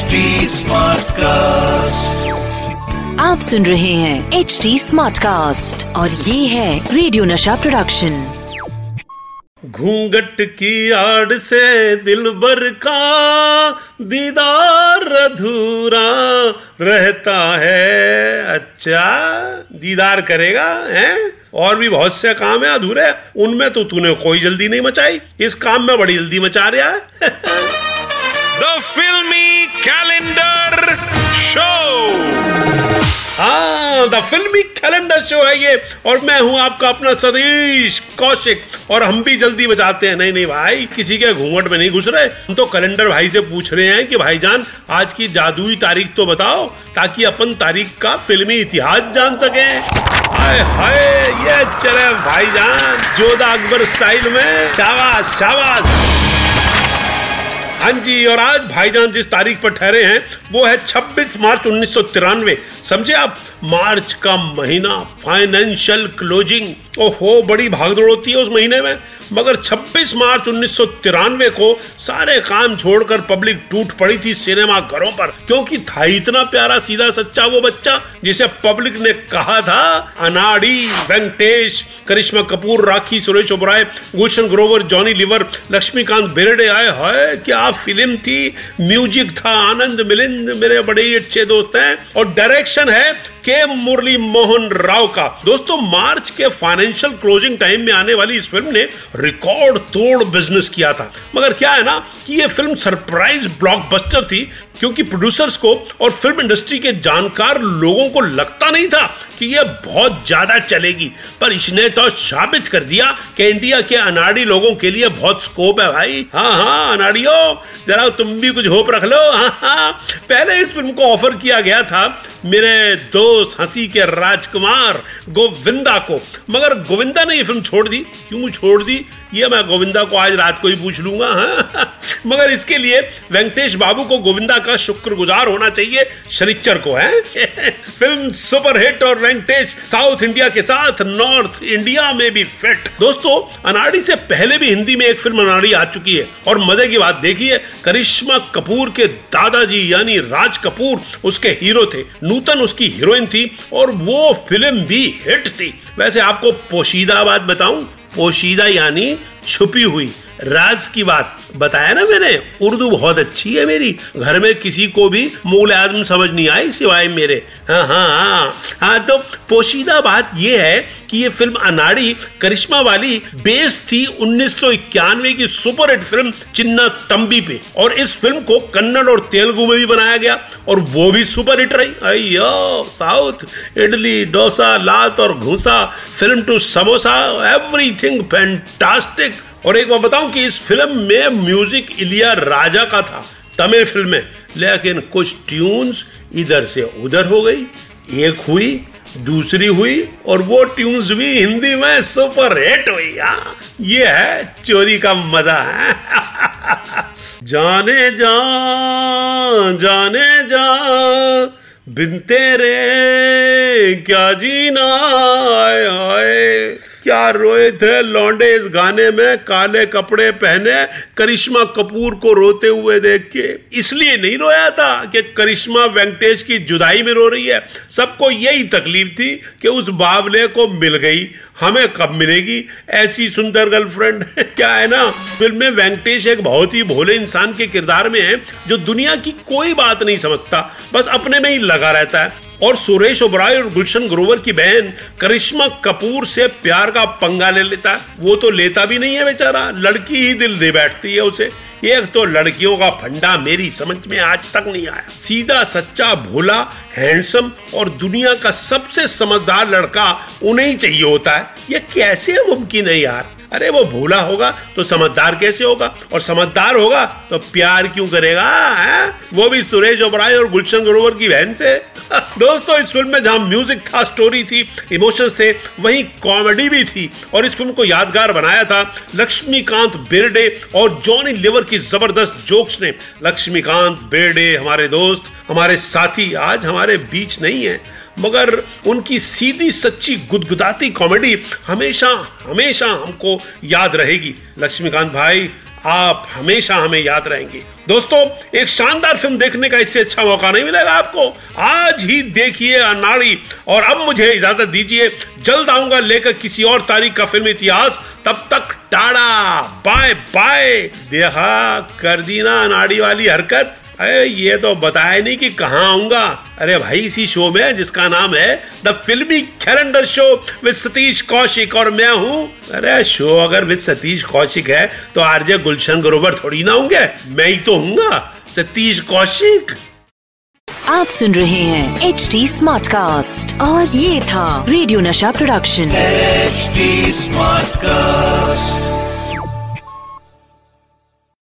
HD Smartcast. आप सुन रहे हैं एच डी स्मार्ट कास्ट और ये है रेडियो नशा प्रोडक्शन घूंघट की आड़ से दिलबर का दीदार अधूरा रहता है। अच्छा दीदार करेगा हैं? और भी बहुत से काम है अधूरे। उनमें तो तूने कोई जल्दी नहीं मचाई। इस काम में बड़ी जल्दी मचा रहा है। The Filmy Calendar Show. हाँ द फिल्मी कैलेंडर शो है ये। और मैं हूँ आपका अपना सतीश कौशिक। और हम भी जल्दी बचाते हैं। नहीं नहीं भाई, किसी के घूंघट में नहीं घुस रहे। हम तो कैलेंडर भाई से पूछ रहे हैं कि भाईजान, आज की जादुई तारीख तो बताओ, ताकि अपन तारीख का फिल्मी इतिहास जान सके। हाय हाय, ये चले भाईजान, जोधा अकबर स्टाइल में। शाबाश शाबाश। हाँ जी, और आज भाईजान जिस तारीख पर ठहरे हैं, वो है 26 मार्च उन्नीस सौ तिरानवे। समझे आप? मार्च का महीना फाइनेंशियल क्लोजिंग ओहो, बड़ी भागदौड़ होती है उस महीने में। मगर 26 मार्च उन्नीस सौ तिरानवे को सारे काम छोड़कर पब्लिक टूट पड़ी थी सिनेमा घरों पर, क्योंकि था इतना प्यारा सीधा सच्चा वो बच्चा, जिसे पब्लिक ने कहा था, अनाड़ी, वेंकटेश, करिश्मा कपूर, राखी, सुरेश ओबराय, गुलशन ग्रोवर, जॉनी लिवर, लक्ष्मीकांत बेरडे आए, हाय, क्या फ़िल्म थी? म्यूज़िक था, आनंद मिलिंद मेरे बड़े ही अच्छे दोस्त हैं, और डायरेक्शन है के मुरली मोहन राव का। दोस्तों, मार्च के फाइनेंशियल क्लोजिंग टाइम में आने वाली इस फ़िल्म ने रिकॉर्ड तोड़ बिज़नेस किया था। मगर क्या है ना, कि ये फ़िल्म सरप्राइज़ ब्लॉकबस्टर थी क्योंकि प्रोड्यूसर्स को और फ़िल्म इंडस्ट्री के जानकार लोगों को लगता नहीं था कि यह बहुत ज़्यादा चलेगी। पर इसने तो साबित कर दिया कि इंडिया के अनाड़ी लोगों के लिए बहुत स्कोप है भाई। हाँ हाँ अनाड़ियों, जरा तुम भी कुछ होप रख लो। हाँ हाँ। पहले इस फ़िल्म को ऑफ़र किया गया था मेरे दोस्त हँसी के राजकुमार गोविंदा को। मगर गोविंदा ने ये फ़िल्म छोड़ दी। क्यों छोड़ दी? ये मैं गोविंदा को आज रात को ही पूछ लूँगा। हाँ। मगर इसके लिए वेंकटेश बाबू को गोविंदा का शुक्रगुजार होना चाहिए शनिचर को, है? फ़िल्म सुपर हिट और वेंकटेश साउथ इंडिया के साथ नॉर्थ इंडिया में भी फिट। दोस्तों, अनाड़ी से पहले भी हिंदी में एक फ़िल्म अनाड़ी आ चुकी है, और मज़े की बात देखिए, करिश्मा कपूर के दादाजी यानी राज कपूर उसके हीरो थे, नूतन उसकी हीरोइन थी, और वो फ़िल्म भी हिट थी। वैसे आपको पोशीदा बात बताऊँ, पोशीदा यानी छुपी हुई राज की बात बताया ना मैंने? उर्दू बहुत अच्छी है मेरी। घर में किसी को भी मूल आज़म समझ नहीं आई सिवाय मेरे। हाँ हाँ हाँ। हाँ तो पोशीदा बात यह है कि ये फ़िल्म अनाड़ी करिश्मा वाली बेस थी उन्नीस सौ इक्यानवे की सुपर हिट फ़िल्म चिन्ना तंबी पे। और इस फ़िल्म को कन्नड़ और तेलुगु में भी बनाया गया और वो भी सुपर हिट रही। अयो साउथ, इडली, डोसा, लात और घूसा, film to samosa, everything fantastic. और एक बार बताऊँ कि इस फ़िल्म में म्यूज़िक इलिया राजा का था तमिल फ़िल्म में। लेकिन कुछ ट्यून्स इधर से उधर हो गई एक हुई दूसरी हुई और वो ट्यून्स भी हिंदी में सुपर हिट हुई आ, ये है चोरी का मज़ा है। जाने जा जाने जा बिन तेरे क्या जीना आए आए। क्या रोए थे लौंडे इस गाने में? काले कपड़े पहने करिश्मा कपूर को रोते हुए देख के। इसलिए नहीं रोया था कि करिश्मा वेंकटेश की जुदाई में रो रही है। सबको यही तकलीफ़ थी कि उस बावले को मिल गई। हमें कब मिलेगी? ऐसी सुंदर गर्लफ्रेंड। क्या है ना? फ़िल्म में वेंकटेश एक बहुत ही भोले इंसान के किरदार में है, जो दुनिया की कोई बात नहीं समझता। बस अपने में ही लगा रहता है। और सुरेश ओबराय और गुलशन ग्रोवर की बहन करिश्मा कपूर से प्यार का पंगा ले लेता है। वो तो लेता भी नहीं है बेचारा। लड़की ही दिल दे बैठती है उसे। एक तो लड़कियों का फंडा मेरी समझ में आज तक नहीं आया। सीधा सच्चा भोला, हैंडसम और दुनिया का सबसे समझदार लड़का उन्हें ही चाहिए होता है। ये कैसे मुमकिन है यार? अरे वो भूला होगा तो समझदार कैसे होगा? और समझदार होगा तो प्यार क्यों करेगा, है? वो भी सुरेश ओबराय और गुलशन ग्रोवर की बहन से। दोस्तों, इस फ़िल्म में जहाँ म्यूज़िक था, स्टोरी थी, इमोशंस थे, वहीं कॉमेडी भी थी। और इस फ़िल्म को यादगार बनाया था लक्ष्मीकांत बेरडे और जॉनी लिवर की ज़बरदस्त जोक्स ने। लक्ष्मीकांत बेरडे, हमारे दोस्त, हमारे साथी आज हमारे बीच नहीं है। मगर उनकी सीधी सच्ची गुदगुदाती कॉमेडी हमेशा हमेशा हमको याद रहेगी। लक्ष्मीकांत भाई, आप हमेशा हमें याद रहेंगे। दोस्तों, एक शानदार फ़िल्म देखने का इससे अच्छा मौका नहीं मिलेगा आपको। आज ही देखिए अनाड़ी, और अब मुझे इजाज़त दीजिए, जल्द आऊँगा लेकर किसी और तारीख का फ़िल्म इतिहास। तब तक टाड़ा बाय बाय देहा कर दी ना अनाड़ी वाली हरकत। अरे ये तो बताया नहीं कि कहाँ आऊँगा। अरे भाई इसी शो में जिसका नाम है the Filmy Calendar show with Satish Kaushik और मैं हूँ। अरे शो अगर विद सतीश कौशिक है तो आरजे गुलशन ग्रोवर थोड़ी ना होंगे। मैं ही तो हूँ सतीश कौशिक। आप सुन रहे हैं एच डी स्मार्ट कास्ट और ये था रेडियो नशा प्रोडक्शन। HD smart Smartcast.